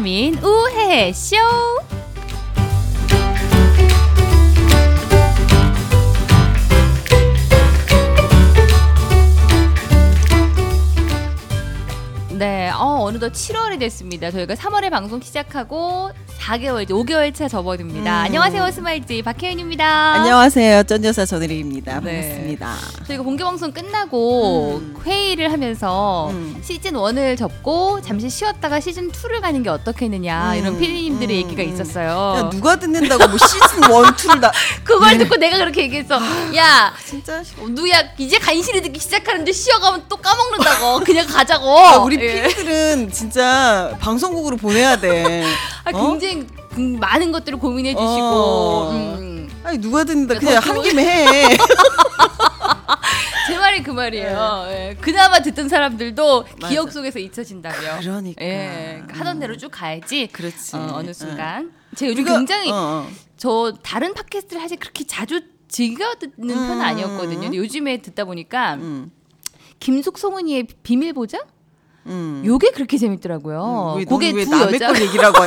비타민 우회 쇼. 네, 어, 어느덧 7월이 됐습니다. 저희가 3월에 방송 시작하고 4개월, 이제 5개월 차 접어듭니다. 음. 안녕하세요, 스마일지 박혜은입니다. 안녕하세요. 쩐여사 전혜리입니다. 네. 반갑습니다. 저희가 공개 방송 끝나고 음. 회의를 하면서 음. 시즌 1을 접고 잠시 쉬었다가 시즌 2를 가는 게 어떻겠느냐 음. 이런 피디님들의 음. 얘기가 음. 있었어요. 야, 누가 듣는다고 뭐 시즌 1, 2를 다 그걸 네. 듣고 내가 그렇게 얘기했어. 야, 진짜 어, 누야 이제 간신히 듣기 시작하는데 쉬어가면 또 까먹는다고. 그냥 가자고. 야, 우리 예. 피디들은 진짜 방송국으로 보내야 돼. 아, 어? 굉장히 음, 많은 것들을 고민해 주시고. 어. 음. 아니 누가 듣는다. 네, 그냥 한 김에 해. 제 말이 그 말이에요. 예. 그나마 듣던 사람들도 네. 맞아. 기억 속에서 잊혀진다며. 그러니까. 예. 하던 대로 쭉 가야지. 그렇지. 어, 응. 순간. 제가 요즘 우리가- 굉장히 어, 어. 저 다른 팟캐스트를 사실 그렇게 자주 즐겨 듣는 음. 편은 아니었거든요. 근데 요즘에 듣다 보니까 음. 김숙 송은이의 비밀 보장? 음. 요게 그렇게 재밌더라고요. 왜, 그게 두 여자 걸 얘기라고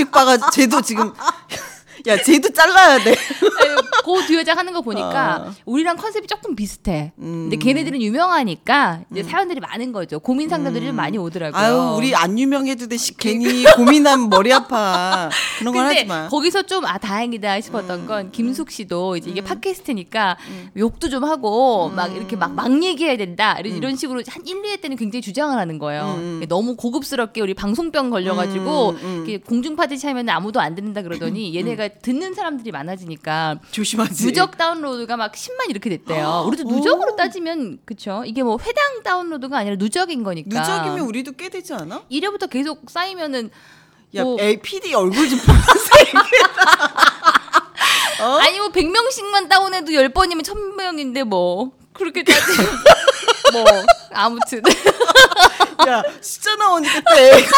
주책 봐가지고 쟤도 지금 야 쟤도 잘라야 돼. 그두 여자 하는 거 보니까 어. 우리랑 컨셉이 조금 비슷해. 음. 근데 걔네들은 유명하니까 이제 사연들이 많은 거죠. 고민 상담들이 좀 많이 오더라고요. 아유 우리 안 유명해도 돼. 씨, 괜히 고민하면 머리 아파. 그런 건 하지 마. 거기서 좀 아 다행이다 싶었던 건 김숙 씨도 이제 이게 팟캐스트니까 욕도 좀 하고 막 이렇게 막 막 얘기해야 된다 이런, 식으로 한 1, 2회 때는 굉장히 주장을 하는 거예요. 음. 너무 고급스럽게 우리 방송병 걸려가지고 음, 음. 이렇게 공중 파티시 하면 아무도 안 듣는다 그러더니 얘네가 듣는 사람들이 많아지니까 조심하지. 누적 다운로드가 막 10만 이렇게 됐대요. 우리도 누적으로 따지면 그쵸 이게 뭐 회당 다운로드가 아니라 누적인 거니까. 누적이면 우리도 꽤 되지 않아? 1회부터 계속 쌓이면은 야, 뭐- 에 PD 얼굴 좀 보세요. 어? 아니 뭐 100명씩만 다운해도 10번이면 1000명인데 뭐 그렇게 따지면 뭐 아무튼 야, 숫자 나오니까 또 애가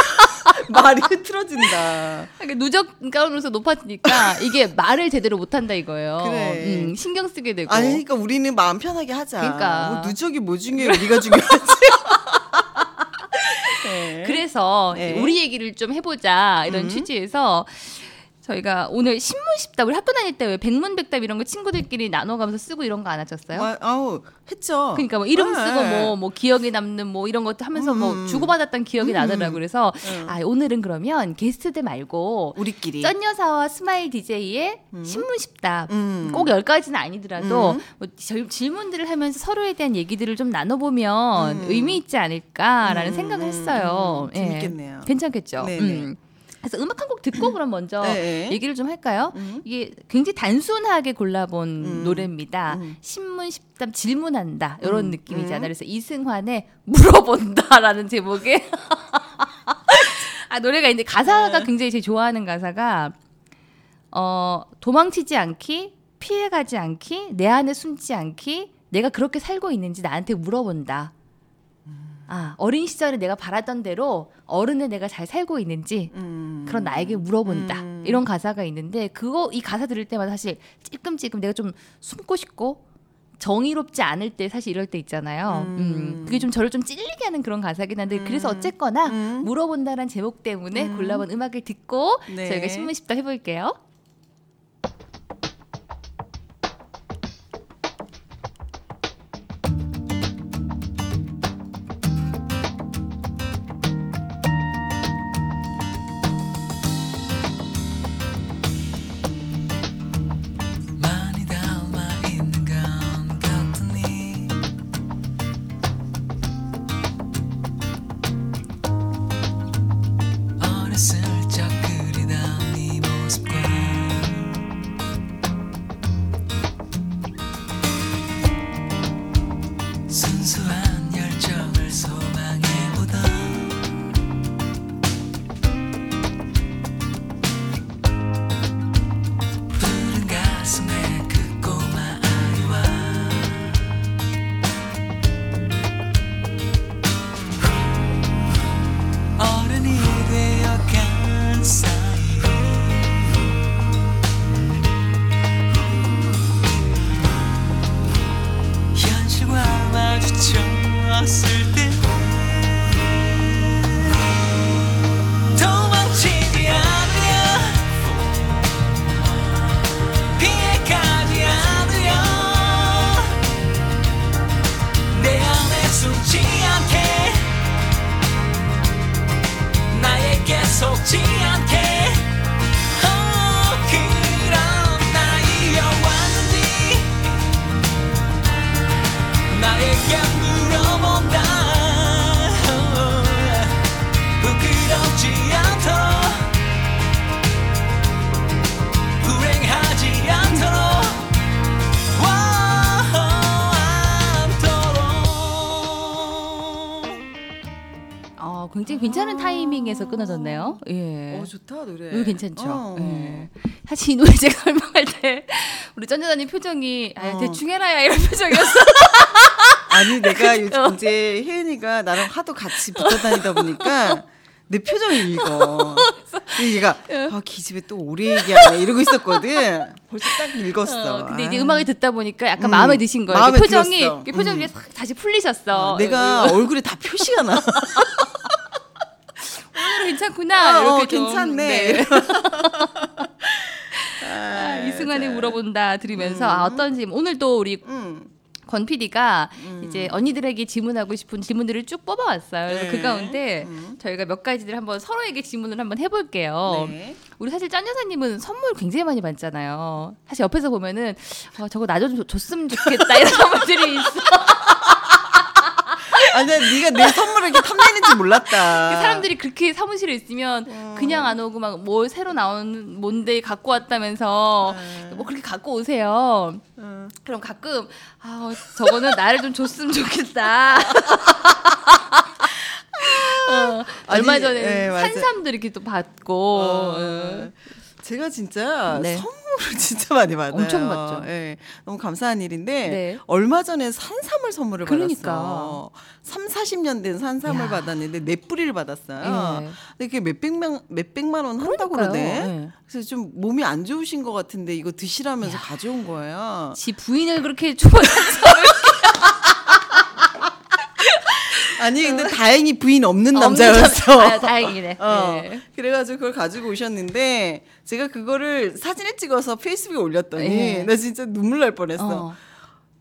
말이 흐트러진다. 그러니까 누적 다운로드 높아지니까 이게 말을 제대로 못한다 이거예요. 그래. 음, 신경 쓰게 되고. 아니, 그러니까 우리는 마음 편하게 하자. 그러니까. 뭐 누적이 뭐 중요해? 우리가 중요하지. 네. 그래서 네. 우리 얘기를 좀 해보자 이런 음. 취지에서 저희가 오늘 십문 십답 우리 학교 다닐 때 왜 백문백답 이런 거 친구들끼리 나눠가면서 쓰고 이런 거 안 하셨어요? 와, 아우, 했죠. 그러니까 뭐 이름 네. 쓰고 뭐뭐 기억에 남는 뭐 이런 것도 하면서 뭐 음. 주고받았던 기억이 음. 나더라고 그래서 음. 아 오늘은 그러면 게스트들 말고 우리끼리. 쩐 여사와 스마일 DJ의 십문 십답 음. 꼭 열 가지는 아니더라도 음. 뭐 질- 질문들을 하면서 서로에 대한 얘기들을 좀 나눠보면 음. 의미 있지 않을까라는 음, 생각을 음, 했어요. 음, 재밌겠네요. 괜찮겠죠. 네네. 음. 그래서 음악 한 곡 듣고 그럼 먼저 네. 얘기를 좀 할까요? 음. 이게 굉장히 단순하게 골라본 음. 노래입니다. 음. 신문 십답 질문한다 이런 음. 느낌이잖아요. 음. 그래서 이승환의 물어본다라는 제목의 아 노래가 이제 가사가 네. 굉장히 제 좋아하는 가사가 어 도망치지 않기 피해가지 않기 내 안에 숨지 않기 내가 그렇게 살고 있는지 나한테 물어본다. 아 어린 시절에 내가 바랐던 대로 어른의 내가 잘 살고 있는지 음. 그런 나에게 물어본다 음. 이런 가사가 있는데 그거 이 가사 들을 때마다 사실 찔끔찔끔 내가 좀 숨고 싶고 정의롭지 않을 때 사실 이럴 때 있잖아요. 음. 음. 그게 좀 저를 좀 찔리게 하는 그런 가사긴 한데 그래서 어쨌거나 음. 물어본다란 제목 때문에 음. 골라본 음악을 듣고 네. 저희가 신문 십답 해볼게요. 끊어졌네요. 예. 어 좋다 노래. 이거 괜찮죠. 어. 예. 사실 이 노래 제가 설명할 때 우리 쩐여자님 표정이 아, 어. 대충 해라야 이런 표정이었어. 아니 내가 요즘 어. 이제 혜은이가 나랑 하도 같이 붙어 다니다 보니까 내 표정이 읽어. 얘가 아 기집애 또 오래 얘기하네 이러고 있었거든. 벌써 딱 읽었어. 어, 근데 아. 이제 음악을 듣다 보니까 약간 음, 마음에 드신 거예요. 마음에 이렇게 표정이 들었어. 이렇게 표정이 음. 싹 다시 풀리셨어. 내가 얼굴에 다 표시가 나. 괜찮구나. 어, 이렇게 좀, 괜찮네. 네. 아, 아, 이승환의 자. 물어본다 들으면서 음. 아, 어떤 질문 오늘 또 우리 음. 권 PD가 음. 이제 언니들에게 질문하고 싶은 질문들을 쭉 뽑아왔어요. 그래서 네. 그 가운데 음. 저희가 몇 가지들 한번 서로에게 질문을 한번 해볼게요. 네. 우리 사실 짠 여사님은 선물 굉장히 많이 받잖아요. 사실 옆에서 보면은 어, 저거 나 좀 줬으면 좋겠다 이런 선물들이 있어. 아니 네가 내 선물을 이렇게 탐내는지 몰랐다. 그 사람들이 그렇게 사무실에 있으면 음. 그냥 안 오고 막 뭐 새로 나온 뭔데 갖고 왔다면서 음. 뭐 그렇게 갖고 오세요. 음. 그럼 가끔 아 저거는 나를 좀 줬으면 좋겠다. 어, 얼마 아니, 전에 네. 산삼도 이렇게 또 받고 어, 어. 제가 진짜 네. 선물을 진짜 많이 받아요. 엄청 받죠. 예, 너무 감사한 일인데 네. 얼마 전에 산삼을 선물을 그러니까. 받았어. 3, 40년 된 산삼을 야. 받았는데 네 뿌리를 받았어요. 예. 근데 그게 몇백만 몇백만 원 한다고. 그러네. 예. 그래서 좀 몸이 안 좋으신 것 같은데 이거 드시라면서 가져온 거예요. 지 부인을 그렇게 주문 아니 근데 다행히 부인 없는 남자였어. 남- 아, 다행이네. 어. 예. 그래가지고 그걸 가지고 오셨는데 제가 그거를 사진을 찍어서 페이스북에 올렸더니 예. 나 진짜 눈물 날 뻔했어. 어.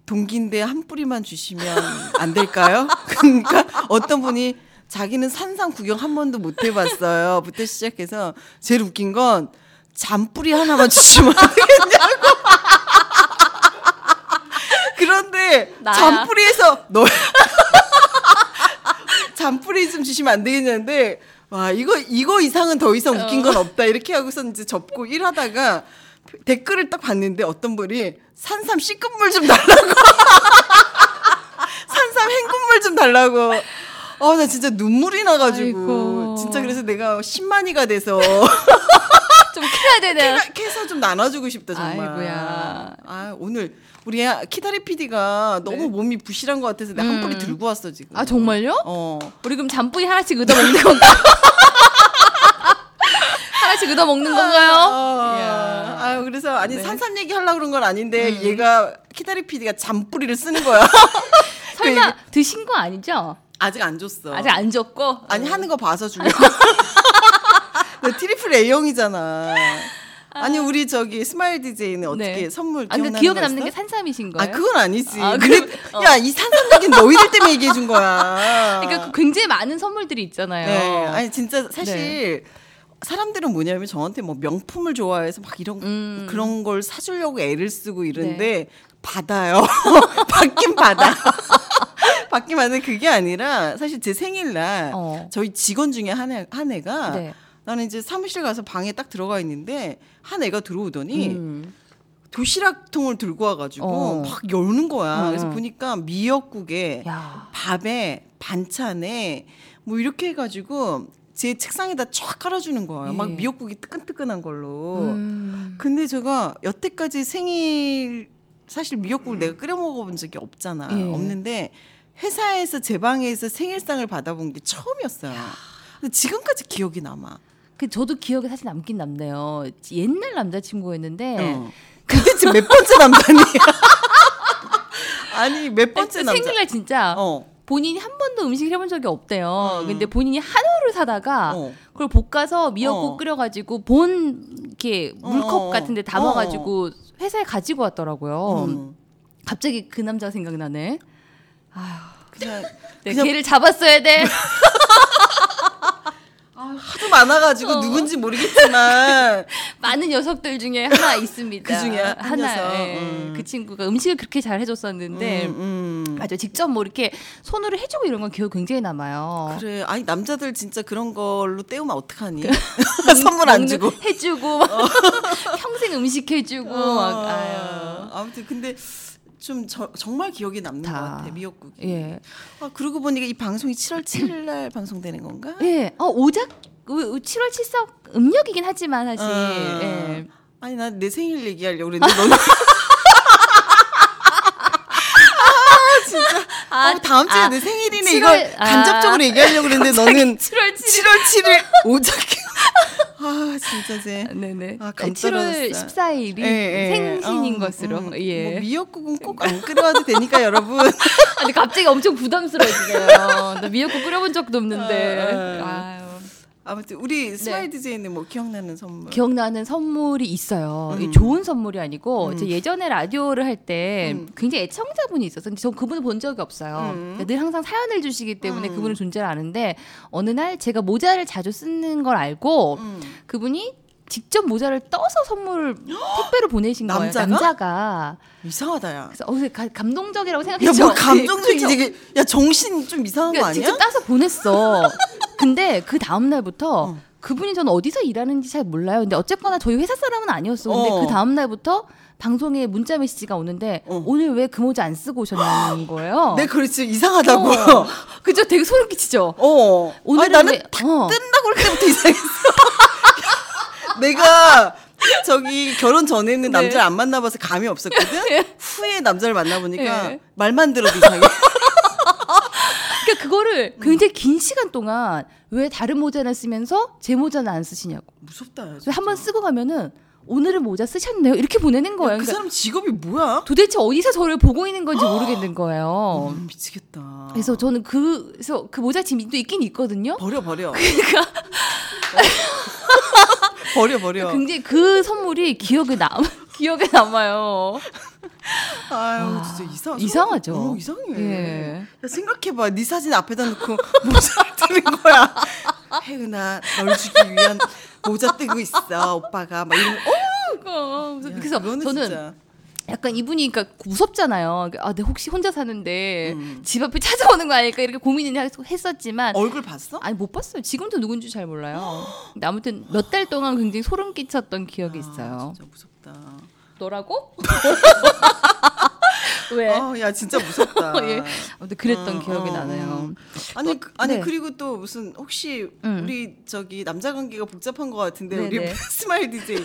동기인데 한 뿌리만 주시면 안 될까요? 그러니까 어떤 분이 자기는 산삼 구경 한 번도 못 해봤어요. 부터 시작해서 제일 웃긴 건 잔뿌리 하나만 주시면 안 되겠냐고. 그런데 나야. 잔뿌리에서 너 잔뿌리 좀 주시면 안 되겠냐는데 와 이거 이거 이상은 더 이상 웃긴 건 없다. 이렇게 하고서 이제 접고 일하다가 댓글을 딱 봤는데 어떤 분이 산삼 씻은물 좀 달라고. 산삼 헹군물 좀 달라고. 아 나 진짜 눈물이 나가지고. 아이고. 진짜 그래서 내가 10만이가 돼서. 좀 캐야 되네. 캐서 좀 나눠주고 싶다 정말. 아이고야. 아 오늘 우리 키다리 PD가 너무 네. 몸이 부실한 것 같아서 내가 한 음. 뿌리 들고 왔어 지금 아 정말요? 어 우리 그럼 잔뿌리 하나씩 얻어 먹는 건가? 하나씩 얻어 먹는 건가요? 아, 이야. 아유 그래서 아니 네. 음. 산삼 얘기 하려고 그런 건 아닌데 얘가 키다리 PD가 잔뿌리를 쓰는 거야. 설마 드신 거 아니죠? 아직 안 줬어. 아직 안 줬고. 아니 하는 거 봐서 주려고. 나 트리플 A형이잖아. 아니 우리 저기 스마일 DJ는 어떻게 네. 선물 아, 기억나는 근데 기억에 거 남는 있어? 게 산삼이신 아 거예요? 그건 아니지. 아, 그래, 어. 야이 산삼 얘기는 너희들 때문에 얘기해 준 거야. 그러니까 그 굉장히 많은 선물들이 있잖아요. 네. 아니 진짜 사실 네. 사람들은 뭐냐면 저한테 뭐 명품을 좋아해서 막 이런 음. 그런 걸 사주려고 애를 쓰고 이런데 받아요. 받긴 받아. 받긴 받는데 그게 아니라 사실 제 생일날 어. 저희 직원 중에 한, 애, 한 애가 네. 나는 이제 사무실 가서 방에 딱 들어가 있는데 한 애가 들어오더니 음. 도시락통을 들고 와가지고 어. 막 여는 거야. 음, 그래서 음. 보니까 미역국에 야. 밥에 반찬에 뭐 이렇게 해가지고 제 책상에다 쫙 깔아주는 거예요. 예. 막 미역국이 뜨끈뜨끈한 걸로. 음. 근데 제가 여태까지 생일 사실 미역국을 내가 끓여 먹어본 적이 없잖아. 예. 없는데 회사에서 제 방에서 생일상을 받아본 게 처음이었어요. 근데 지금까지 기억이 남아. 그 저도 기억에 사실 남긴 남네요. 옛날 남자친구였는데 어. 도대체 몇 번째 남자니? 아니 몇 번째 남자? 생일날 진짜 어. 본인이 한 번도 음식을 해본 적이 없대요. 음. 근데 본인이 한우를 사다가 어. 그걸 볶아서 미역국 어. 끓여가지고 본 이렇게 물컵 어, 어. 같은데 담아가지고 회사에 가지고 왔더라고요. 음. 갑자기 그 남자가 생각나네. 그냥 내 그냥- 걔를 잡았어야 돼. 하도 많아가지고 어. 누군지 모르겠지만 많은 녀석들 중에 하나 있습니다. 그 중에 한 하나. 예. 음. 그 친구가 음식을 그렇게 잘 해줬었는데 음, 음. 맞아 직접 뭐 이렇게 손으로 해주고 이런 건 기억 굉장히 남아요. 그래 아니 남자들 진짜 그런 걸로 때우면 어떡하니 선물 안 주고 해주고 막 평생 음식 해주고 막 아유. 어. 아무튼 근데 좀 저- 정말 기억에 남는 다. 것 같아 미역국이. 예. 아, 그러고 보니까 이 방송이 7월 7일 날 방송되는 건가? 예. 어, 오작 7월 7석 음력이긴 하지만 사실. 아. 예. 아니 난내 생일 얘기하려고 그랬는데 너는 아, 어, 다음 주에 아, 내 생일이네 7월 이걸 아. 간접적으로 얘기하려고 그랬는데 너는 7월 7일 7월 7일 오작해. 아 진짜 제. 네네. 아, 아, 감 7월 떨어졌어요. 14일이 예, 예. 생신인 어, 것으로. 음, 예. 뭐 미역국은 꼭 안 끓여와도 되니까 여러분. 아니 갑자기 엄청 부담스러워지네요. 나 미역국 끓여본 적도 없는데. 아, 아. 아무튼 우리 스마일 DJ는 뭐 기억나는 선물. 기억나는 선물이 있어요. 이 음. 좋은 선물이 아니고 음. 예전에 라디오를 할때 음. 굉장히 애청자분이 있어서 근데 전 그분을 본 적이 없어요. 음. 늘 항상 사연을 주시기 때문에 음. 그분의 존재를 아는데 어느 날 제가 모자를 자주 쓰는 걸 알고 음. 그분이 직접 모자를 떠서 선물을 택배로 보내신 거예요. 남자가? 남자가. 이상하다야. 그래서 어, 가- 감동적이라고 생각했죠. 야, 뭐. 그쵸? 이게 야, 정신 좀 이상한 거 그러니까 아니야? 직접 따서 보냈어. 근데 그 다음 날부터 어. 그분이 저는 어디서 일하는지 잘 몰라요. 근데 어쨌거나 저희 회사 사람은 아니었어. 근데 어. 그 다음 날부터 방송에 문자 메시지가 오는데 어. 오늘 왜 그 모자 안 쓰고 오셨냐는 거예요. 내 그렇지 이상하다고. 어. 그죠? 되게 소름 끼치죠. 어. 아니, 나는 왜- 어. 뜬다고 할 때부터 이상했어. 내가 저기 결혼 전에는 네. 남자를 안 만나봐서 감이 없었거든. 후에 남자를 만나보니까 네. 말만 들어도 이상해. 그러니까 그거를 굉장히 긴 시간 동안 왜 다른 모자를 쓰면서 제 모자는 안 쓰시냐고. 무섭다. 야, 한번 쓰고 가면은 오늘은 모자 쓰셨네요. 이렇게 보내는 거예요. 그 그러니까 사람 직업이 뭐야? 도대체 어디서 저를 보고 있는 건지 모르겠는 거예요. 음, 미치겠다. 그래서 저는 그 그래서 그 모자 지금 또 있긴 있거든요. 버려 버려. 그러니까 버려 버려. 굉장히 그 선물이 기억에 남 기억에 남아요. 아유 진짜 이상. 이상하죠. 어, 이상해. 예. 야, 생각해봐. 네 사진 앞에다 놓고 모자를 뜨는 거야. 혜은아, 널 주기 위한 모자 뜨고 있어. 오빠가 막 이런. 어, 어, 야, 그래서 그거는 저는 진짜. 약간 이분이 그러니까 무섭잖아요. 아, 내가 혹시 혼자 사는데 음. 집 앞에 찾아오는 거 아닐까 이렇게 고민을 했었지만 얼굴 봤어? 아니 못 봤어요. 지금도 누군지 잘 몰라요. 근데 아무튼 몇 달 동안 굉장히 소름 끼쳤던 기억이 있어요. 아, 진짜 무섭다. 너라고? 왜? 아, 야 진짜 무섭다. 예. 아무튼 그랬던 어, 기억이 어, 나네요. 아니 또- 그, 아니 네. 그리고 또 무슨 혹시 음. 우리 저기 남자 관계가 복잡한 것 같은데 네네. 우리 스마일 DJ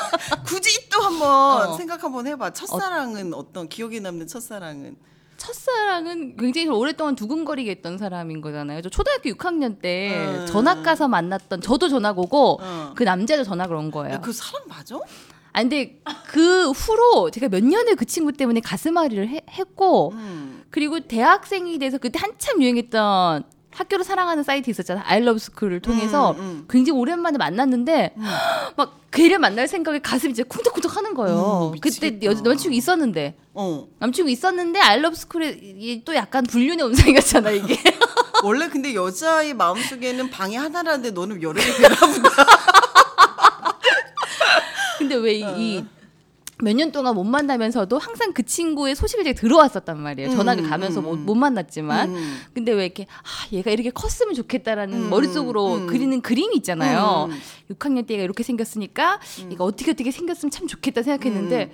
굳이 또 한번 어. 생각 한번 해봐. 첫사랑은 어. 떤 기억에 남는 첫사랑은? 첫사랑은 굉장히 오랫동안 두근거리게 했던 사람인 거잖아요. 저 초등학교 6학년 때 음. 전학 가서 만났던 저도 전학 오고 어. 그 남자도 전학을 온 거예요. 야, 그 사랑 맞아? 아 근데 그 후로 제가 몇 년을 그 친구 때문에 가슴앓이를 해- 했고 음. 그리고 대학생이 돼서 그때 한참 유행했던 학교를 사랑하는 사이트 있었잖아. 아이러브 스쿨을 통해서 음, 음. 굉장히 오랜만에 만났는데 막 걔를 만날 생각에 가슴이 이제 쿵덕쿵덕 하는 거예요. 음, 그때 미치겠다. 여, 남친구 있었는데 어. 남친구 있었는데 아이러브 스쿨에 이 또 약간 불륜의 온상이었잖아 이게. 원래 근데 여자의 마음속에는 방이 하나라는데 너는 여러 개 되나 보다. 근데 왜 이 몇 년 동안 못 만나면서도 항상 그 친구의 소식을 제가 들어왔었단 말이에요. 전화를 음, 가면서 음, 못, 음. 못 만났지만. 음. 근데 왜 이렇게 아, 얘가 이렇게 컸으면 좋겠다라는 음, 머릿속으로 음. 그리는 그림이 있잖아요. 음. 6학년 때가 이렇게 생겼으니까 얘가 어떻게 어떻게 생겼으면 참 좋겠다 생각했는데 음.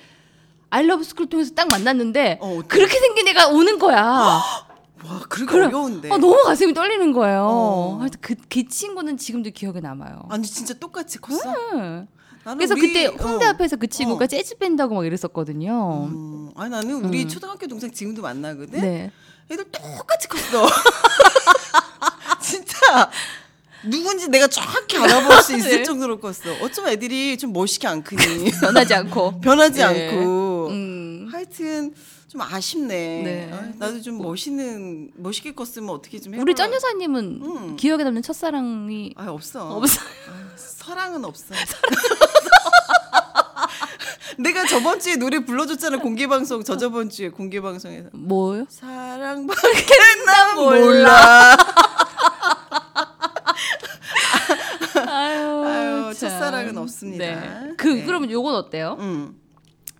아이러브 스쿨 통해서 딱 만났는데 어? 그렇게 생긴 애가 오는 거야. 와, 그렇게 그래. 어려운데. 아, 너무 가슴이 떨리는 거예요. 어. 그래서 그, 그 친구는 지금도 기억에 남아요. 아니 진짜 똑같이 컸어? 응. 그래서 우리- 그때 홍대 어. 앞에서 그 친구가 어. 재즈 밴드 하고 막 이랬었거든요. 음, 아니 나는 우리 음. 초등학교 동생 지금도 만나거든. 네. 애들 똑같이 컸어. 진짜 누군지 내가 정확히 알아볼 수 있을 네. 정도로 컸어. 어쩜 애들이 좀 멋있게 안 크니? 변하지 않고. 변하지 네. 않고. 음. 하여튼 좀 아쉽네. 네. 아, 나도 좀 멋있는 멋있게 컸으면 어떻게 좀 해봐. 우리 전 여사님은 음. 기억에 남는 첫사랑이 아 없어. 없어요. 아, 사랑은 없어. 내가 저번 주에 노래 불러줬잖아 공개 방송 저 저번 주에 공개 방송에서 뭐요? 사랑밖에 난 몰라. 아유, 아유, 참. 첫사랑은 없습니다. 네. 그 네. 그러면 요건 어때요? 응.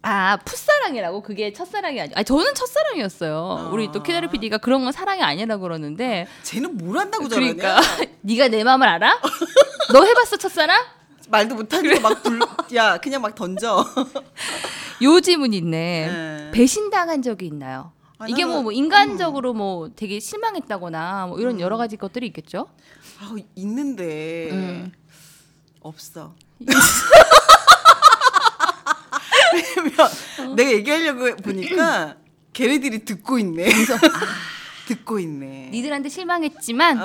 아 풋사랑이라고 그게 첫사랑이 아니. 아 저는 첫사랑이었어요. 아. 우리 또 키다르 PD가 그런 건 사랑이 아니라고 그러는데. 쟤는 뭘 한다고 저러냐? 그러니까 네가 내 마음을 알아? 너 해봤어 첫사랑? 말도 못하니까 막 불, 야 그냥 막 던져. 요 질문 있네. 네. 배신당한 적이 있나요? 아, 이게 뭐, 나는- 뭐 인간적으로 뭐 되게 실망했다거나 뭐 이런 음. 여러 가지 것들이 있겠죠. 아, 있는데 음. 없어. 왜냐면 내가 얘기하려고 보니까 걔네들이 듣고 있네. 듣고 있네. 니들한테 실망했지만, 어.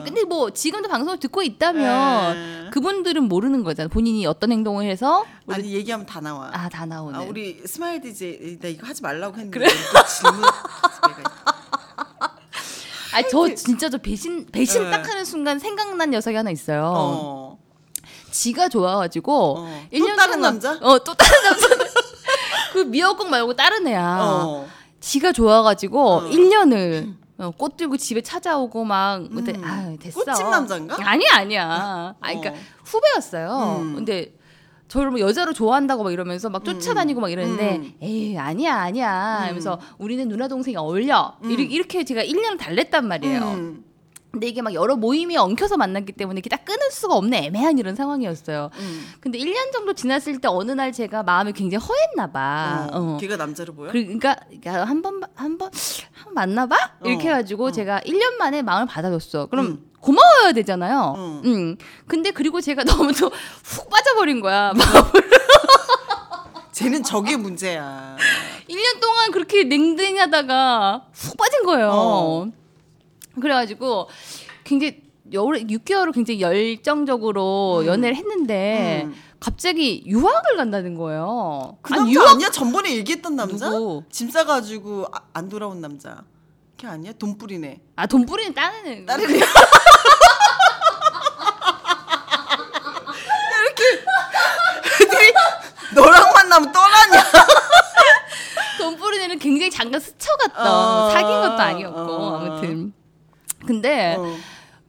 어. 근데 뭐 지금도 방송을 듣고 있다면 에. 그분들은 모르는 거잖아. 본인이 어떤 행동을 해서 아니 얘기하면 다 나와. 아 다 나오는. 아, 우리 스마일 DJ 나 이거 하지 말라고 했는데 또 질문 내가 아저 진짜 저 배신 배신 네. 딱 하는 순간 생각난 녀석이 하나 있어요. 어. 지가 좋아가지고 어. 일또년 다른 동안- 남자? 어또 다른 남자. 그 미역국 말고 다른 애야. 어. 지가 좋아가지고 어. 1년을 어, 꽃 들고 집에 찾아오고 막 근데 음. 아 됐어. 꽃집 남자인가? 아니 아니야. 아 그러니까 어. 후배였어요. 음. 근데 저를 뭐 여자로 좋아한다고 막 이러면서 막 쫓아다니고 막 이러는데 음. 에이 아니야 아니야 하면서 우리는 누나 동생이 어울려 음. 이렇게, 이렇게 제가 1년을 달랬단 말이에요. 음. 근데 이게 막 여러 모임이 엉켜서 만났기 때문에 이렇게 딱 끊을 수가 없는 애매한 이런 상황이었어요. 음. 근데 1년 정도 지났을 때 어느 날 제가 마음이 굉장히 허했나 봐. 어. 어. 걔가 남자로 보여? 그러니까 한 번 한번한번 만나봐 이렇게 어, 해가지고 어. 제가 1년 만에 마음을 받아줬어. 그럼 음. 고마워야 되잖아요. 음. 음. 근데 그리고 제가 너무 또 훅 빠져버린 거야. 음. 막 쟤는 저게 문제야. 1년 동안 그렇게 냉랭하다가 훅 빠진 거예요. 어. 그래가지고 굉장히 여 6개월을 굉장히 열정적으로 음. 연애를 했는데 음. 갑자기 유학을 간다는 거예요. 그 아니, 남자 유학 아니야? 전번에 얘기했던 남자? 누구? 짐 싸가지고 아, 안 돌아온 남자. 걔 아니야? 돈 뿌리네. 아 돈 뿌리는 다른 애. 다른 애. 이렇게 너랑 만나면 떠나냐? 돈 뿌리는 굉장히 잠깐 스쳐갔던 어. 사귄 것도 아니었고 어. 아무튼 근데 어.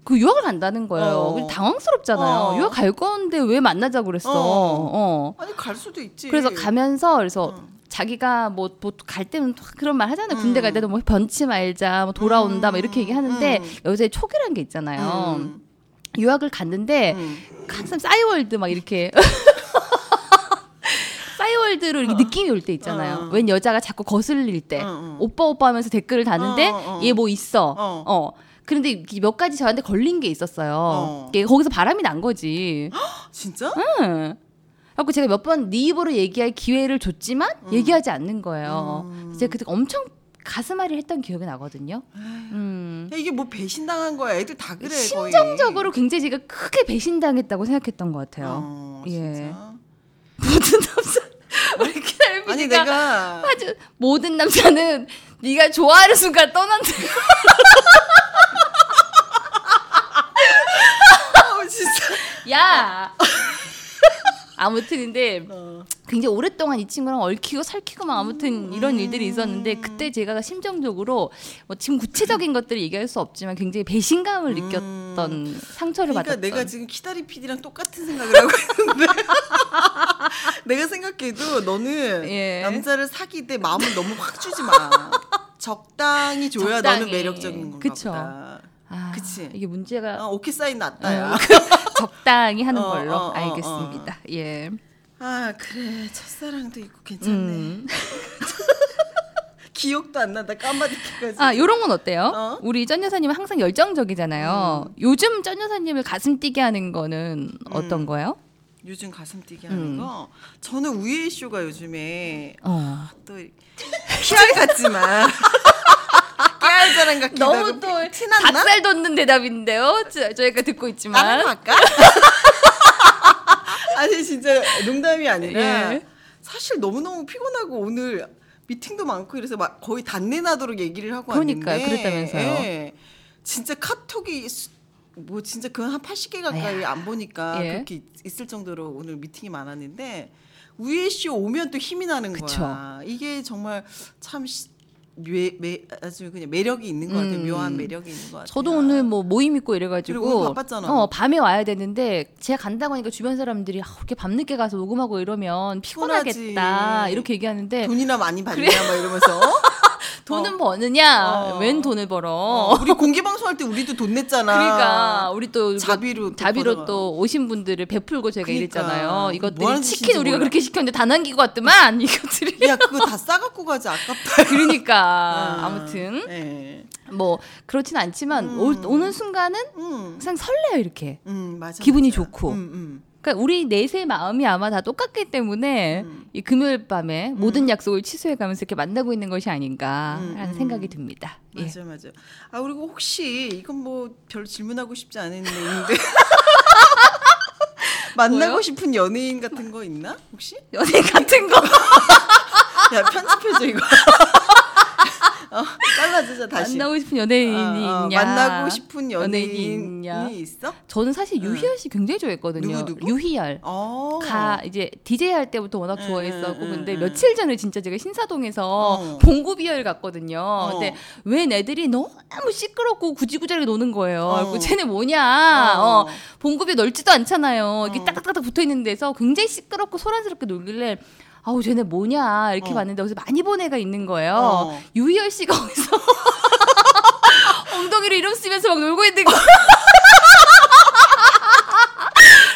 그 유학을 간다는 거예요. 어. 당황스럽잖아요. 어. 유학 갈 건데 왜 만나자 그랬어. 어. 어. 아니 갈 수도 있지. 그래서 가면서 그래서 어. 자기가 뭐갈 때는 또 그런 말 하잖아요. 군대 갈 때도 뭐 변치 말자, 뭐 돌아온다, 뭐 이렇게 얘기하는데 음. 여자의 촉이라는 게 있잖아요. 음. 유학을 갔는데 음. 항상 싸이월드 막 이렇게 싸이월드로 이렇게 느낌이 올 때 있잖아요. 어. 웬 여자가 자꾸 거슬릴 때 어, 어. 오빠 오빠 하면서 댓글을 다는데 어, 어, 어. 얘뭐 있어. 어. 어. 그런데 이몇 가지 저한테 걸린 게 있었어요. 어. 이게 거기서 바람이 난 거지. 진짜? 응. 그래갖고 제가 몇 번 네 입으로 얘기할 기회를 줬지만 얘기하지 않는 거예요. 음. 제가 그때 엄청 가슴앓이 했던 기억이 나거든요. 음. 야, 이게 뭐 배신당한 거야. 애들 다 그래. 거의. 심정적으로 굉장히 제가 크게 배신당했다고 생각했던 것 같아요. 어, 예. 모든 남자 우리 키달 아니 내가 아주 모든 남자는 네가 좋아하는 순간 떠난다. 어, 진짜. 야. 아무튼 근데 어. 굉장히 오랫동안 이 친구랑 얽히고 살키고 막 아무튼 이런 음. 일들이 있었는데 그때 제가 심정적으로 뭐 지금 구체적인 것들을 얘기할 수 없지만 굉장히 배신감을 느꼈던 상처를 그러니까 받았던. 내가 지금 키다리 PD랑 똑같은 생각을 하고 있는데 내가 생각해도 너는 예. 남자를 사귈 때 마음을 너무 확 주지 마. 적당히 줘야 적당히. 너는 매력적인 건가 그쵸. 보다. 아, 그치. 이게 문제가 어, 오케이 사인 났다야. 적당히 하는 어, 걸로 어, 어, 알겠습니다. 예. 아 그래 첫사랑도 있고 괜찮네. 음. 기억도 안 난다 까마득히까지. 아, 요런 건 어때요? 어? 우리 전 여사님은 항상 열정적이잖아요. 요즘 전 여사님을 가슴 뛰게 하는 거는 어떤 음. 거예요? 요즘 가슴 뛰게 하는 음. 거 저는 우예 쇼가 요즘에 어. 또 PR 같지만 같기도 너무 또 티났나? 닭살 돋는 대답인데요. 저, 저희가 듣고 있지만. 거 할까? 아니 진짜 농담이 아니라 예. 사실 너무너무 피곤하고 오늘 미팅도 많고 이래서 막 거의 단내 나도록 얘기를 하고 그러니까요. 왔는데 그랬다면서요. 예. 진짜 카톡이 수- 뭐 진짜 그한 80개 가까이 안 보니까 예. 그렇게 있- 있을 정도로 오늘 미팅이 많았는데 우예 쇼 오면 또 힘이 나는 그쵸. 거야. 이게 정말 참 시- 매, 매, 아주 그냥 매력이 있는 것 같아요. 음. 묘한 매력이 있는 것 같아요. 저도 오늘 뭐 모임 있고 이래가지고 바빴잖아. 어 밤에 와야 되는데 제가 간다고 하니까 주변 사람들이 아, 이렇게 밤늦게 가서 녹음하고 이러면 피곤하겠다 피곤하지. 이렇게 얘기하는데 돈이나 많이 받냐 막 이러면서 돈은 버느냐? 어. 웬 돈을 벌어? 어, 우리 공개 방송할 때 우리도 돈 냈잖아. 그러니까 우리 또 자비로 또 자비로 벌어가. 또 오신 분들을 베풀고 제가 그러니까. 이랬잖아요. 이것들이 뭐 치킨 우리가 몰라. 그렇게 시켰는데 다 남기고 왔더만 이것들이. 야 그거 다 싸갖고 가지 아깝다. 그러니까 아, 아무튼 예. 뭐 그렇진 않지만 음. 올- 오는 순간은 음, 항상 설레요 이렇게. 음 맞아. 기분이 맞아. 좋고. 음, 음. 그러니까 우리 넷의 마음이 아마 다 똑같기 때문에 음. 이 금요일 밤에 모든 약속을 취소해가면서 이렇게 만나고 있는 것이 아닌가라는 음, 음. 생각이 듭니다. 예. 맞아 맞아. 아 그리고 혹시 이건 뭐 별 질문하고 싶지 않은 내용인데 만나고 뭐요? 싶은 연예인 같은 거 있나 혹시? 연예인 같은 거. 야 편집해줘 이거. 어, 잘라주자 다시. 만나고 싶은 연예인이 어, 어, 있냐? 만나고 싶은 연예인이 연예인이 있냐? 있어? 저는 사실 유희열 씨 굉장히 좋아했거든요. 누구, 누구? 유희열. 어. 가 이제 DJ 할 때부터 워낙 응, 좋아했었고 응, 근데 응, 며칠 전에 진짜 제가 신사동에서 어. 봉구비열 갔거든요. 어. 근데 웬 애들이 너무 시끄럽고 구지구지하게 노는 거예요. 어. 그리고 쟤네 뭐냐? 어. 어. 봉구비 넓지도 않잖아요. 이게 어. 딱딱딱 붙어 있는 데서 굉장히 시끄럽고 소란스럽게 놀길래 아우 쟤네 뭐냐 이렇게 어. 봤는데 거기서 많이 본 애가 있는 거예요. 어. 유희열 씨가 거기서 엉덩이로 이름 쓰면서 막 놀고 있는 거.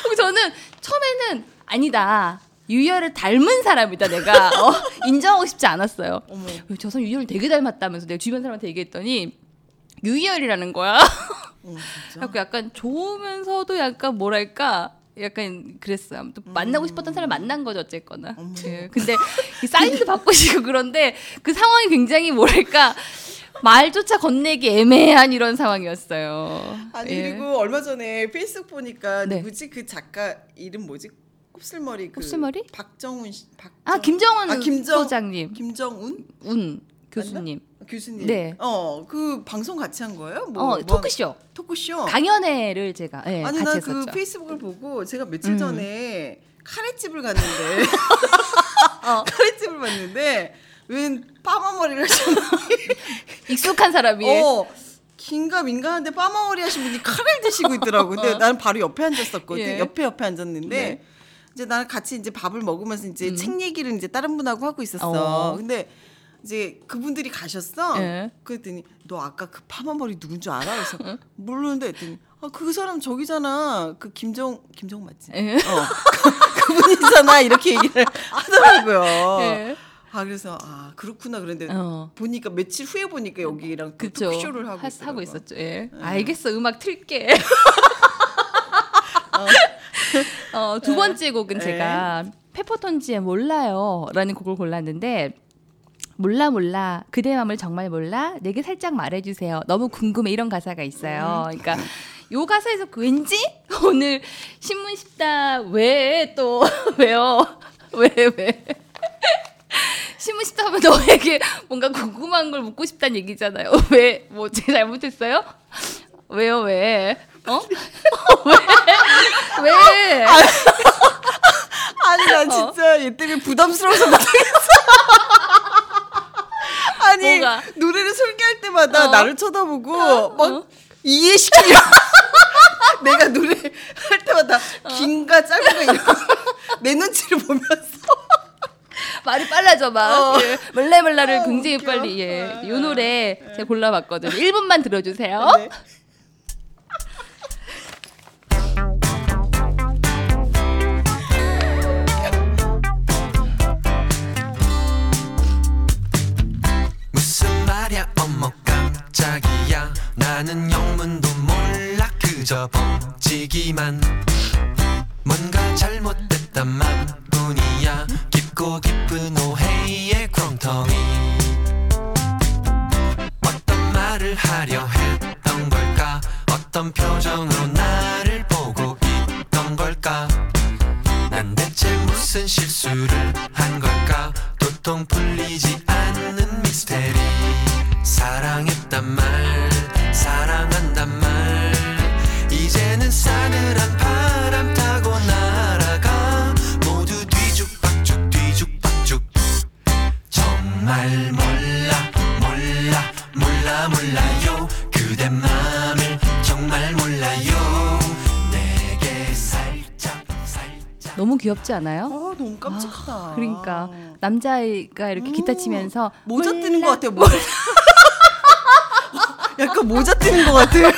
그리고 저는 처음에는 아니다. 유희열을 닮은 사람이다 내가 어, 인정하고 싶지 않았어요. 어머. 저 사람 유희열을 되게 닮았다면서 내가 주변 사람한테 얘기했더니 유희열이라는 거야. 어. 그래갖고 약간 좋으면서도 약간 뭐랄까 약간 그랬어요. 아무튼 만나고 싶었던 사람 만난 거죠 어쨌거나. 음. 예, 근데 이 사인도 싶고 그런데 그 상황이 굉장히 뭐랄까 말조차 건네기 애매한 이런 상황이었어요. 아니 예. 그리고 얼마 전에 페이스북 보니까 네. 누구지 그 작가 이름 뭐지? 곱슬머리 그 곱슬머리? 박정훈 씨, 박정... 아 김정은 아, 김정- 소장님, 김정훈 운 교수님, 교수님. 네. 어, 그 방송 같이 한 거예요? 뭐, 어뭐 토크쇼 토크쇼. 강연회를 제가 예, 아니 했었죠. 그 페이스북을 보고 제가 며칠 음. 전에 카레집을 갔는데 어. 카레집을 봤는데 웬 파마 머리를 하신 익숙한 사람이 어 긴가 민가한데 파마 머리 하신 분이 카레를 드시고 있더라고. 근데 나는 바로 옆에 앉았었거든. 어. 예. 옆에 옆에 앉았는데 네. 이제 나는 같이 이제 밥을 먹으면서 이제 음. 책 얘기를 이제 다른 분하고 하고 있었어. 어. 근데 이제 그분들이 가셨어. 예. 그랬더니 너 아까 그 파마 머리 누군 줄 알아? 그래서 모르는데 했더니 아 그 사람 저기잖아. 그 김정 김정 맞지? 예. 어 그, 그분이잖아. 이렇게 얘기를 하더라고요. 예. 아 그래서 아 그렇구나 그런데 어. 보니까 며칠 후에 보니까 여기랑 또 그쵸. 토크쇼를 하고, 하. 하고 있었죠. 예. 알겠어. 음악 틀게. 어, 두 번째 곡은 네. 제가 페퍼톤즈의 몰라요라는 곡을 골랐는데 몰라 몰라 그대 맘을 정말 몰라 내게 살짝 말해주세요 너무 궁금해 이런 가사가 있어요 음. 그러니까 요 가사에서 그 왠지 오늘 신문 십다 왜 또 왜요 왜 왜? 신문 십다 하면 너에게 뭔가 궁금한 걸 묻고 싶다는 얘기잖아요 왜 뭐 제가 잘못했어요 왜요 왜 어? 왜? 왜? 아니 난 어. 진짜 얘 때문에 부담스러워서 못하겠어. 아니 뭐가? 노래를 설계할 때마다 어. 나를 쳐다보고 막 어. 이해시키려. 내가 노래 할 때마다 어. 긴가 짧은가 이러고 내 눈치를 보면서 말이 빨라져 막. 예. 몰래몰라를 어, 굉장히 웃겨. 빨리 예. 아, 요 노래 제가 골라봤거든요. 1분만 들어주세요. 네. 말이야. 어머 깜짝이야. 나는 영문도 몰라. 그저 뻥치기만. 뭔가 잘못됐단 말뿐이야. 깊고 깊은 오해의 구렁텅이. 어떤 말을 하려 했던 걸까? 어떤 표정으 무 귀엽지 않아요? 어, 너무 깜찍하다. 그러니까 남자아이가 이렇게 기타 음, 치면서 모자 몰라. 뜨는 것 같아요. 모자. 약간 모자 뜨는 것 같아.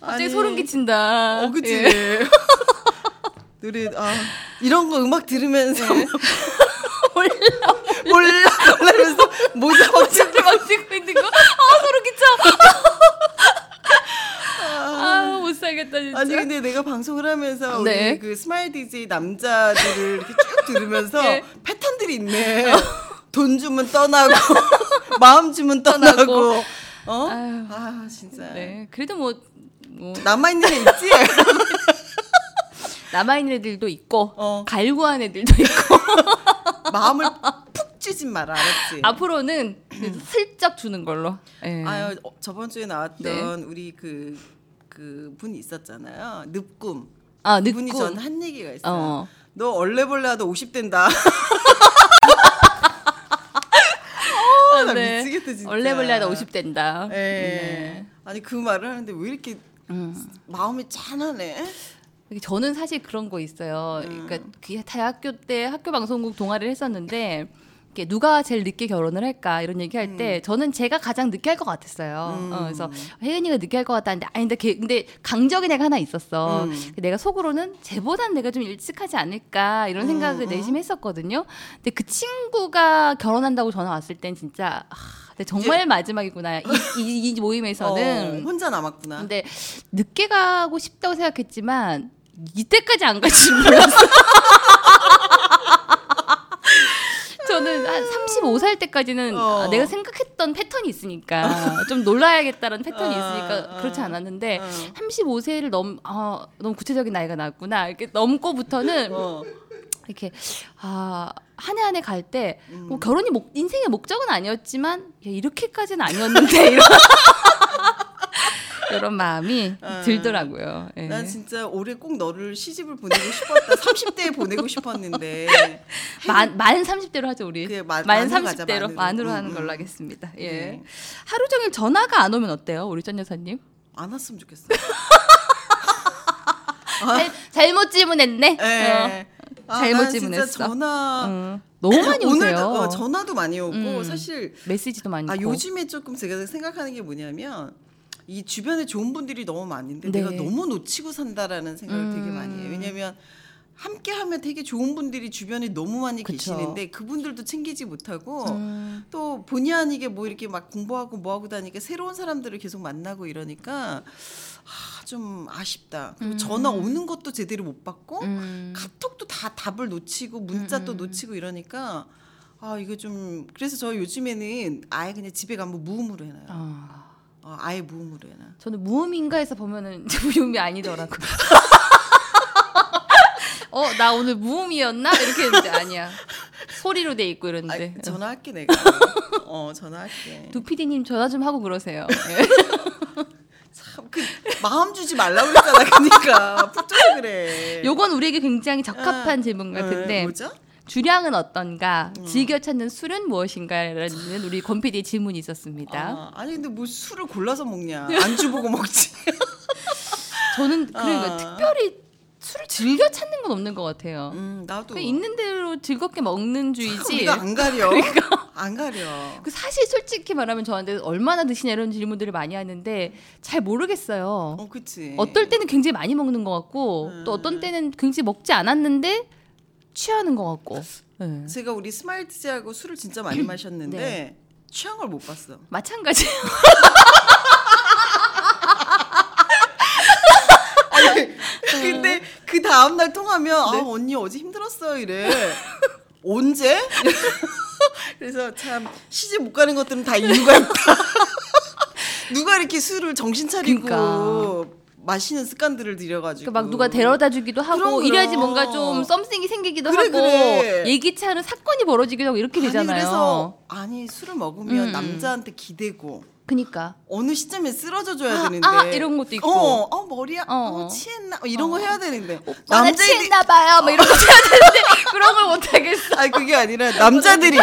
갑자기 아니, 소름 끼친다. 어, 그치. 예. 노래, 아, 이런 거 음악 들으면서. 네. 몰라. 몰라. 몰라면서 모자 막 진짜 막 찍고 있는 거. 아 소름 끼쳐. 아 못 살겠다 진짜. 아니 근데 내가 방송을 하면서 네. 우리 그 스마일 DJ 남자들을 이렇게 쭉 들으면서 예. 패턴들이 있네. 돈 주면 떠나고 마음 주면 떠나고. 어? 아유. 아 진짜. 네. 그래도 뭐, 뭐 남아 있는 애 있지? 남아 있는 애들도 있고 어. 갈구한 애들도 있고 마음을 푹 주진 마라 알았지? 앞으로는 그 슬쩍 주는 걸로. 예. 아유 어, 저번 주에 나왔던 네. 우리 그 그 분이 있었잖아요. 늪꿈. 아 그분이 늦고. 전한 얘기가 있어요. 어. 너 얼레벌레 하다 50 된다. 아, 나 미치겠다, 진짜. 얼레벌레 하다 50 된다. 예. 네. 아니 그 말을 하는데 왜 이렇게 음. 마음이 짠하네? 저는 사실 그런 거 있어요. 음. 그러니까 그 대학교 때 학교 방송국 동아리를 했었는데 누가 제일 늦게 결혼을 할까 이런 얘기할 음. 때 저는 제가 가장 늦게 할 것 같았어요. 어, 그래서 혜은이가 늦게 할 것 같다는데 아닌데 걔- 근데 강적인 애가 하나 있었어. 음. 내가 속으로는 쟤보단 내가 좀 일찍 하지 않을까 이런 생각을 음, 음. 내심 했었거든요. 근데 그 친구가 결혼한다고 전화 왔을 땐 진짜 아, 근데 정말 마지막이구나. 이, 이, 이 모임에서는 어, 혼자 남았구나. 근데 늦게 가고 싶다고 생각했지만 이때까지 안갈줄 몰랐어. 15살 때까지는 어. 아, 내가 생각했던 패턴이 있으니까 좀 놀라야겠다는 패턴이 어, 있으니까 어, 그렇지 어. 않았는데 35세를 넘 어, 너무 구체적인 나이가 났구나 이렇게 넘고부터는 어. 이렇게 아 한 해 한 해 갈때 음. 뭐 결혼이 목, 인생의 목적은 아니었지만 야, 이렇게까지는 아니었는데 이런 이런 마음이 아. 들더라고요. 예. 난 진짜 올해 꼭 너를 시집을 보내고 싶었다. 30대에 보내고 싶었는데. 만, 만 30대로 하죠, 우리. 그래, 만- 만 만으로 가자, 30대로 만으로. 음, 하는 음. 걸로 하겠습니다. 예. 네. 하루 종일 전화가 안 오면 어때요, 우리 전 여사님? 안 왔으면 좋겠어. 잘, 잘못 질문했네. 예. 아, 잘못 질문했어. 전화 어. 너무 많이 오세요. 오늘도 어, 전화도 많이 오고 음. 사실 메시지도 많이 아 오고. 요즘에 조금 제가 생각하는 게 뭐냐면 이 주변에 좋은 분들이 너무 많은데 네. 내가 너무 놓치고 산다라는 생각을 되게 음. 많이 해요. 왜냐면 함께 하면 되게 좋은 분들이 주변에 너무 많이 그쵸. 계시는데 그분들도 챙기지 못하고 음. 또 본의 아니게 뭐 이렇게 막 공부하고 뭐 하고 다니까 새로운 사람들을 계속 만나고 이러니까 아, 좀 아쉽다. 그리고 전화 오는 것도 제대로 못 받고 음. 카톡도 다 답을 놓치고 문자 또 놓치고 이러니까 아 이거 좀 그래서 저 요즘에는 아예 그냥 집에 가면 무음으로 해놔요. 아, 어, 아예 무음으로 해놔. 저는 무음인가에서 보면은 무음이 아니더라고. 어, 나 오늘 무음이었나? 이렇게 했는데 아니야. 소리로 돼 있고 아, 이러는데. 전화할게 내가. 어 전화할게. 두 PD님 전화 좀 하고 그러세요. 예. 참그 마음 주지 말라고 그랬잖아. 그러니까 푹 줘서 그래. 요건 우리에게 굉장히 적합한 아, 질문 어, 같은데 뭐죠? 주량은 어떤가? 즐겨 찾는 술은 무엇인가라는 우리 권 PD의 질문이 있었습니다. 아, 아니 근데 뭐 술을 골라서 먹냐? 안주 보고 먹지. 저는 그러니까 아. 특별히 술을 즐겨 찾는 건 없는 것 같아요. 음 나도. 그냥 있는 대로 즐겁게 먹는 주의지. 우리가 안 가려. 그러니까. 안 가려. 그 사실 솔직히 말하면 저한테 얼마나 드시냐 이런 질문들을 많이 하는데 잘 모르겠어요. 어 그치. 어떨 때는 굉장히 많이 먹는 것 같고 음. 또 어떤 때는 굉장히 먹지 않았는데 취하는 것 같고. 네. 제가 우리 스마일 DJ하고 술을 진짜 많이 마셨는데 네. 취한 걸 못 봤어. 마찬가지예요. 근데 그 다음 날 통화하면 네. 아 언니 어제 힘들었어 이래. 언제? 그래서 참 시집 못 가는 것들은 다 이유가 있다. 누가 이렇게 술을 정신 차리고 그러니까. 마시는 습관들을 들여가지고 그 막 누가 데려다 주기도 하고 그럼, 그럼. 이래야지 뭔가 좀 썸씽이 생기기도 그래, 하고 그래. 예기치 않은 사건이 벌어지기도 하고 이렇게 아니 되잖아요. 그래서 아니 술을 먹으면 음. 남자한테 기대고 그니까 어느 시점에 쓰러져 줘야 아, 되는데 아, 이런 것도 있고. 어, 어 머리야 어. 어, 취했나 어, 이런 거 해야 되는데 남자 남자들이 취했나 봐요. 뭐 이런 거 해야 되는데 그런 걸 못 하겠어. 아니 그게 아니라 남자들이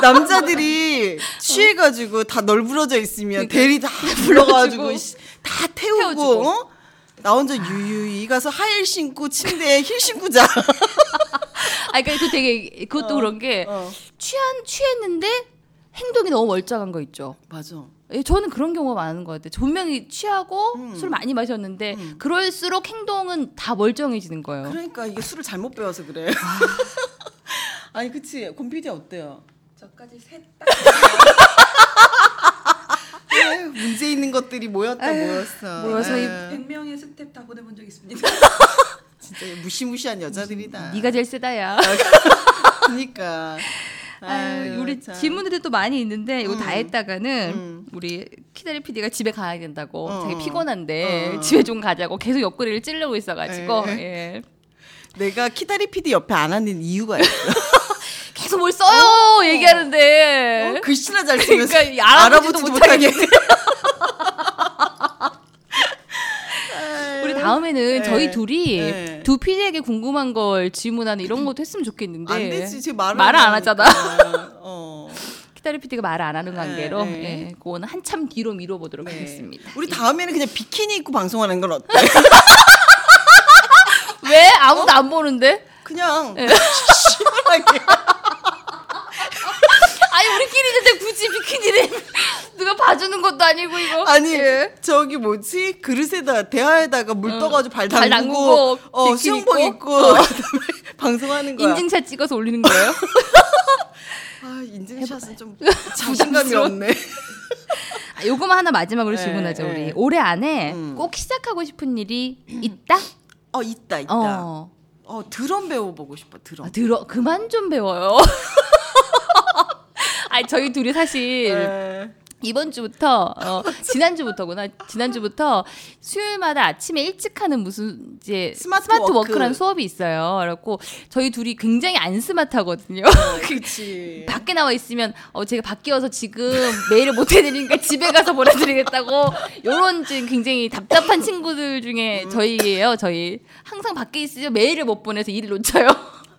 남자들이 취해가지고 다 널브러져 있으면 대리 다 불러가지고 다 태우고 태워주고. 어? 나 혼자 유유히 가서 하일 신고 침대에 힐 신고 자. 아, 그러니까 그 되게 그것도 그런 게 어. 취한 취했는데 행동이 너무 멀쩡한 거 있죠. 맞아. 예, 저는 그런 경우가 많은 것 같아요. 분명히 취하고 음. 술 많이 마셨는데 음. 그럴수록 행동은 다 멀쩡해지는 거예요. 그러니까 이게 술을 잘못 배워서 그래. 아니 그치 곰피디 어때요? 저까지 셋 에휴, 문제 있는 것들이 모였다 모였어. 모여서 이 에휴, 100명의 스텝 다 보내본 적 있습니다. 진짜 무시무시한 여자들이다. 네가 제일 세다야. 그러니까. 아유, 우리 참. 질문들이 또 많이 있는데 이거 다 음. 했다가는 음. 우리 키다리 PD가 집에 가야 된다고 어, 어. 피곤한데 어. 집에 좀 가자고 계속 옆구리를 찌르고 있어가지고 에. 예. 내가 키다리 PD 옆에 안 앉는 이유가 있어. 계속 뭘 써요 얘기하는데 어, 글씨나 잘 쓰면서 그러니까 알아보지도 못하게 우리 다음에는 네. 저희 둘이 네. 두 PD에게 궁금한 걸 질문하는 이런 것도 했으면 좋겠는데 안 되지. 지금 말을, 말을 안. 하잖아. 어. 키다리 PD가 말을 안 하는 관계로 네, 네. 예, 그거는 한참 뒤로 미뤄보도록 네. 하겠습니다. 우리 다음에는 그냥 비키니 입고 방송하는 건 어때? 왜 아무도 안 보는데? 그냥 네. 시원하게. 아니 우리끼리 있는데 굳이 비키니를 누가 봐주는 것도 아니고 이거. 아니 예. 저기 뭐지 그릇에다 대하에다가 물 어. 떠가지고 발 발 담그고, 담그고, 어 수영복 입고. 입고 어. 방송하는 거야. 인증샷 찍어서 올리는 거예요? 아 인증샷은 좀 자신감이. 없네. 아, 요거만 하나 마지막으로 네, 질문하죠 네. 우리. 올해 안에 음. 꼭 시작하고 싶은 일이 있다? 어 있다 있다. 어, 어. 드럼 배워보고 싶어 드럼. 아, 들어 그만 좀 배워요. 아니 저희 둘이 사실 네. 이번 주부터 어, 지난 주부터구나 지난 주부터 수요일마다 아침에 일찍 하는 무슨 이제 smart smart, work. work라는 수업이 있어요. 그래갖고 저희 둘이 굉장히 안 스마트하거든요. 그렇지. 밖에 나와 있으면 어 제가 밖에 와서 지금 메일을 못 해드리니까 집에 가서 보내드리겠다고 요런 지금 굉장히 답답한 친구들 음. 중에 저희예요. 저희 항상 밖에 있으면 메일을 못 보내서 일을 놓쳐요.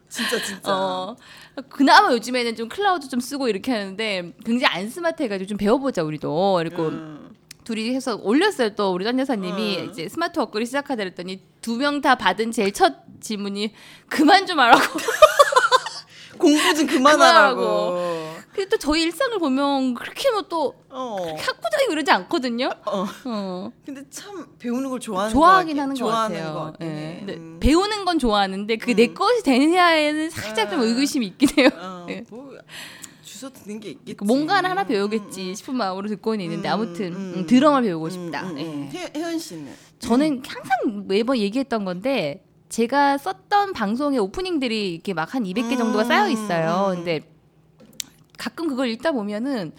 진짜 진짜. 어. 그나마 요즘에는 좀 클라우드 좀 쓰고 이렇게 하는데 굉장히 안 스마트해가지고 좀 배워보자 우리도 그리고 음. 둘이 해서 올렸어요 또 우리 전 여사님이 음. 이제 smart work를 시작한다 그랬더니 두 명 다 받은 제일 첫 질문이 그만 좀 하라고 공부 좀 그만하라고. 근데 또 저희 일상을 보면 그렇게 뭐 또 어. 학구적이고 이러지 않거든요 어. 어. 근데 참 배우는 걸 좋아하는 좋아하긴 것. 하는 것 같아요. 것 같긴 예. 해. 근데 음. 배우는 건 좋아하는데 그게 내 음. 것이 되느냐에는 살짝 좀 아. 의구심이 있긴 해요. 어, 예. 뭐 주워 듣는 게 있겠지. 뭔가 하나 음, 배우겠지 음, 싶은 마음으로 듣고는 있는데 음, 아무튼 음, 음, 드럼을 배우고 싶다. 음, 음, 예. 음. 혜- 혜연 씨는 저는 항상 매번 얘기했던 건데 제가 썼던 방송의 오프닝들이 이렇게 막 한 200개 정도가 음, 쌓여 있어요. 음. 근데 가끔 그걸 읽다 보면은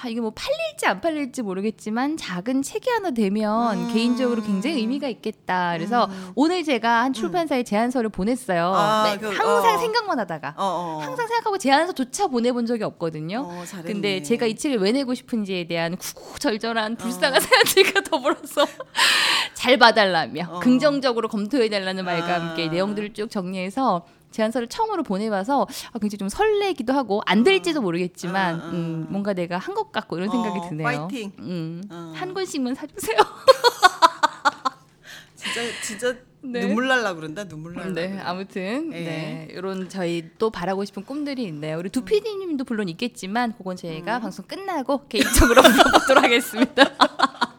아 이게 뭐 팔릴지 안 팔릴지 모르겠지만 작은 책이 하나 되면 음. 개인적으로 굉장히 의미가 있겠다. 그래서 음. 오늘 제가 한 출판사에 제안서를 보냈어요. 아, 네, 그, 항상 어. 생각만 하다가 어, 어. 항상 생각하고 제안서조차 보내본 적이 없거든요. 어. 근데 제가 이 책을 왜 내고 싶은지에 대한 구구절절한 어. 불쌍한 사연들과 더불어서 잘 봐달라며 어. 긍정적으로 검토해달라는 말과 아. 함께 내용들을 쭉 정리해서 제안서를 처음으로 보내봐서 아, 굉장히 좀 설레기도 하고 안 될지도 모르겠지만 아, 아. 음, 뭔가 내가 한 것 같고 이런 생각이 어, 드네요. 파이팅. 음, 어. 한 권씩만 사주세요. 진짜 진짜 네. 눈물 날라 그런다 눈물 날라. 네, 그래. 아무튼 예. 네 이런 저희 또 바라고 싶은 꿈들이 있네요. 우리 두 PD님도 물론 있겠지만 그건 저희가 음. 방송 끝나고 개인적으로 물어보도록 하겠습니다.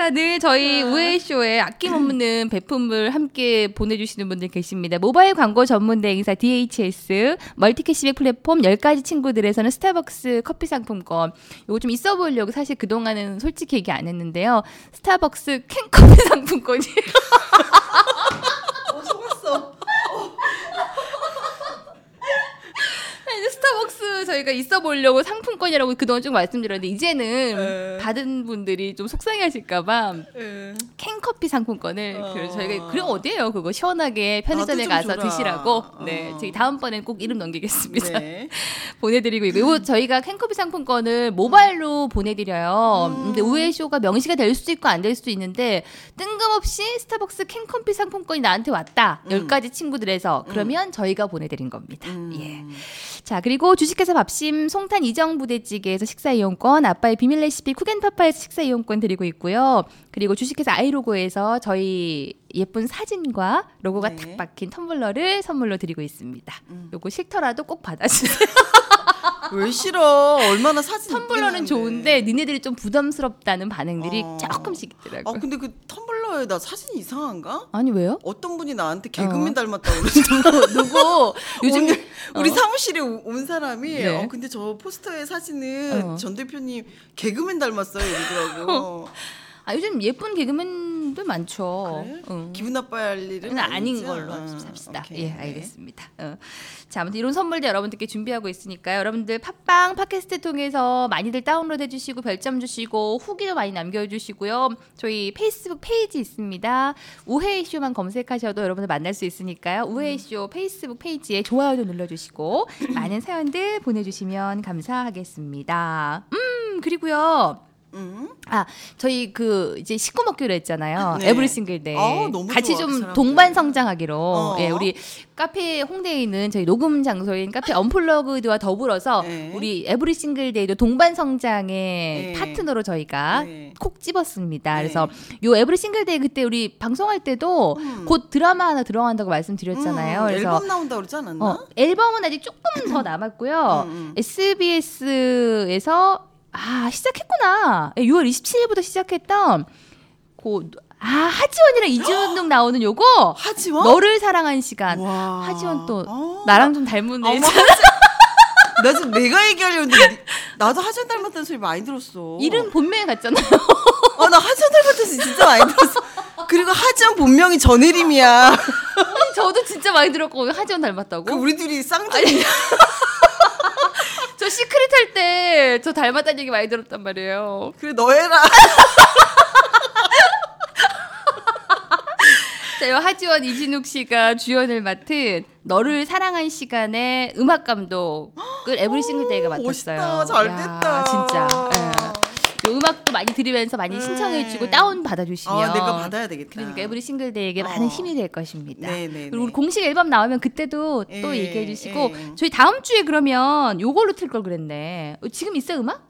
자, 늘 저희 우혜혜쇼에 아낌없는 베품을 함께 보내주시는 분들 계십니다. 모바일 광고 전문 대행사 DHS, 멀티 캐시백 플랫폼 10가지 친구들에서는 스타벅스 커피 상품권. 이거 좀 있어 보이려고 사실 그동안은 솔직히 얘기 안 했는데요. 스타벅스 캔커피 상품권이 어, 속았어. 이제 스타벅스 저희가 있어 보려고 상품권이라고 그동안 좀 말씀드렸는데 이제는 에. 받은 분들이 좀 속상해하실까봐 예. 캔커피 상품권을 어. 그래서 저희가 그럼 어디에요 그거 시원하게 편의점에 가서 줘라. 드시라고 네 어. 저희 다음번엔 꼭 이름 넘기겠습니다 네. 보내드리고 있고 이거 저희가 캔커피 상품권을 모바일로 보내드려요 음. 근데 우회 쇼가 명시가 될 수도 있고 안 될 수도 있는데 뜬금없이 스타벅스 캔커피 상품권이 나한테 왔다 음. 열 가지 친구들에서 그러면 저희가 보내드린 겁니다 음. 예. 자 그리고 주식회사 밥심 송탄 이정 부대찌개에서 식사 이용권 아빠의 비밀 레시피 쿡앤파파에서 식사 이용권 드리고 있고요 그리고 주식회사 아이로그 로고에서 저희 예쁜 사진과 로고가 네. 탁 박힌 텀블러를 선물로 드리고 있습니다. 음. 요거 싫더라도 꼭 받아주세요. 왜 싫어? 얼마나 사진 텀블러는 좋은데. 니네들이 좀 부담스럽다는 반응들이 어. 조금씩 아 있더라고요. 근데 그 텀블러에 나 사진이 이상한가? 아니 왜요? 어떤 분이 나한테 개그맨 어. 닮았다고 그러더라고. 누구 요즘 오늘 우리 어. 사무실에 오- 온 사람이 네. 어, 근데 저 포스터의 사진은 어. 전 대표님 개그맨 닮았어요 이러더라고. 아 요즘 예쁜 개그맨 들 많죠. 그래? 응. 기분 나빠야 할 일은 는 아닌? 걸로 어, 합시다. 오케이. 예, 알겠습니다. 어. 자, 아무튼 이런 선물들 여러분들께 준비하고 있으니까요. 여러분들 팟빵 팟캐스트 통해서 많이들 다운로드 해주시고 별점 주시고 후기도 많이 남겨주시고요. 저희 페이스북 페이지 있습니다. 우혜혜쇼만 검색하셔도 여러분들 만날 수 있으니까요. 우혜혜쇼 페이스북 페이지에 좋아요도 눌러주시고 많은 사연들 보내주시면 감사하겠습니다. 음 그리고요. 음? 아 저희 그 이제 식구 먹기로 했잖아요. 네. 에브리 싱글 데 아, 같이 좋아, 그 좀 사람들. 동반 성장하기로 어. 예 우리 카페 홍대에 있는 저희 녹음 장소인 카페 언플러그드와 더불어서 네. 우리 에브리 싱글 데이도 동반 성장의 네. 파트너로 저희가 네. 콕 집었습니다. 네. 그래서 요 에브리 싱글 데이 그때 우리 방송할 때도 음. 곧 드라마 하나 들어간다고 말씀드렸잖아요. 음, 그래서 앨범 나온다 그러지 않았나? 어, 앨범은 아직 조금 더 남았고요. 음, 음. SBS에서 아 시작했구나. 예, 6월 27일부터 시작했던 고, 아 하지원이랑 이지훈 나오는 요거 하지원? 너를 사랑한 시간. 와. 하지원 또 어. 나랑 좀 닮은 애. 나 지금 내가 얘기하려는데 니- 나도 하지원 닮았다는 소리 많이 들었어. 이름 본명에 같잖아요. 어, 나 하지원 닮았다는 소리 진짜 많이 들었어. 그리고 하지원 본명이 전혜림이야. 아니, 저도 진짜 많이 들었고 하지원 닮았다고. 그 우리 둘이 쌍둥이. 때 저 닮았다는 얘기 많이 들었단 말이에요. 그래 너 해라. 자, 요 하지원 이진욱 씨가 주연을 맡은 너를 사랑한 시간의 음악 감독을 Every Single Day가 맡았어요. 멋있다. 잘 야, 됐다. 진짜. 음악도 많이 들으면서 많이 신청해주고 네. 다운 받아주시면. 아, 내가 받아야 되겠다. 그러니까 Every Single Day에게 어. 많은 힘이 될 것입니다. 네네네. 그리고 우리 공식 앨범 나오면 그때도 또 예, 얘기해 주시고 예. 저희 다음 주에 그러면 요걸로 틀 걸 그랬네. 어, 지금 있어 요 음악?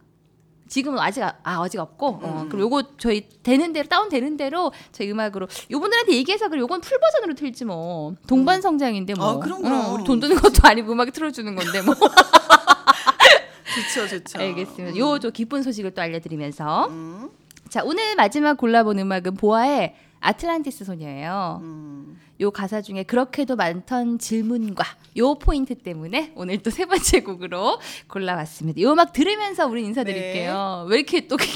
지금은 아직 아, 아, 아직 없고 어, 음. 그럼 요거 저희 되는 대로 다운 되는 대로 저희 음악으로 요분들한테 얘기해서 그래 요건 full 버전으로 틀지 뭐 동반 성장인데 뭐 아, 그럼, 그럼. 어, 우리 돈 드는 것도 아니고 음악 틀어주는 건데 뭐 좋죠, 좋죠. 알겠습니다. 요 저 기쁜 소식을 또 알려드리면서 음, 자 오늘 마지막 골라본 음악은 보아의 아틀란티스 소녀예요. 음. 요 가사 중에 그렇게도 많던 질문과 요 포인트 때문에 오늘 또 세 번째 곡으로 골라봤습니다. 요 음악 들으면서 우리 인사드릴게요. 왜 이렇게 또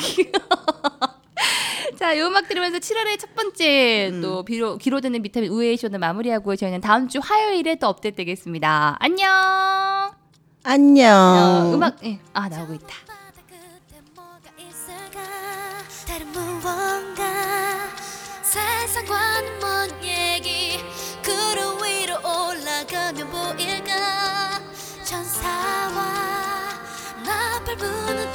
자, 요 음악 들으면서 7월의 첫 번째 음. 또 비로, 기로되는 비타민 우회의 쇼는 마무리하고 저희는 다음 주 화요일에 또 업데이트 되겠습니다. 안녕. 안녕. 어, 음악 예. 아 나오고 있다. 부는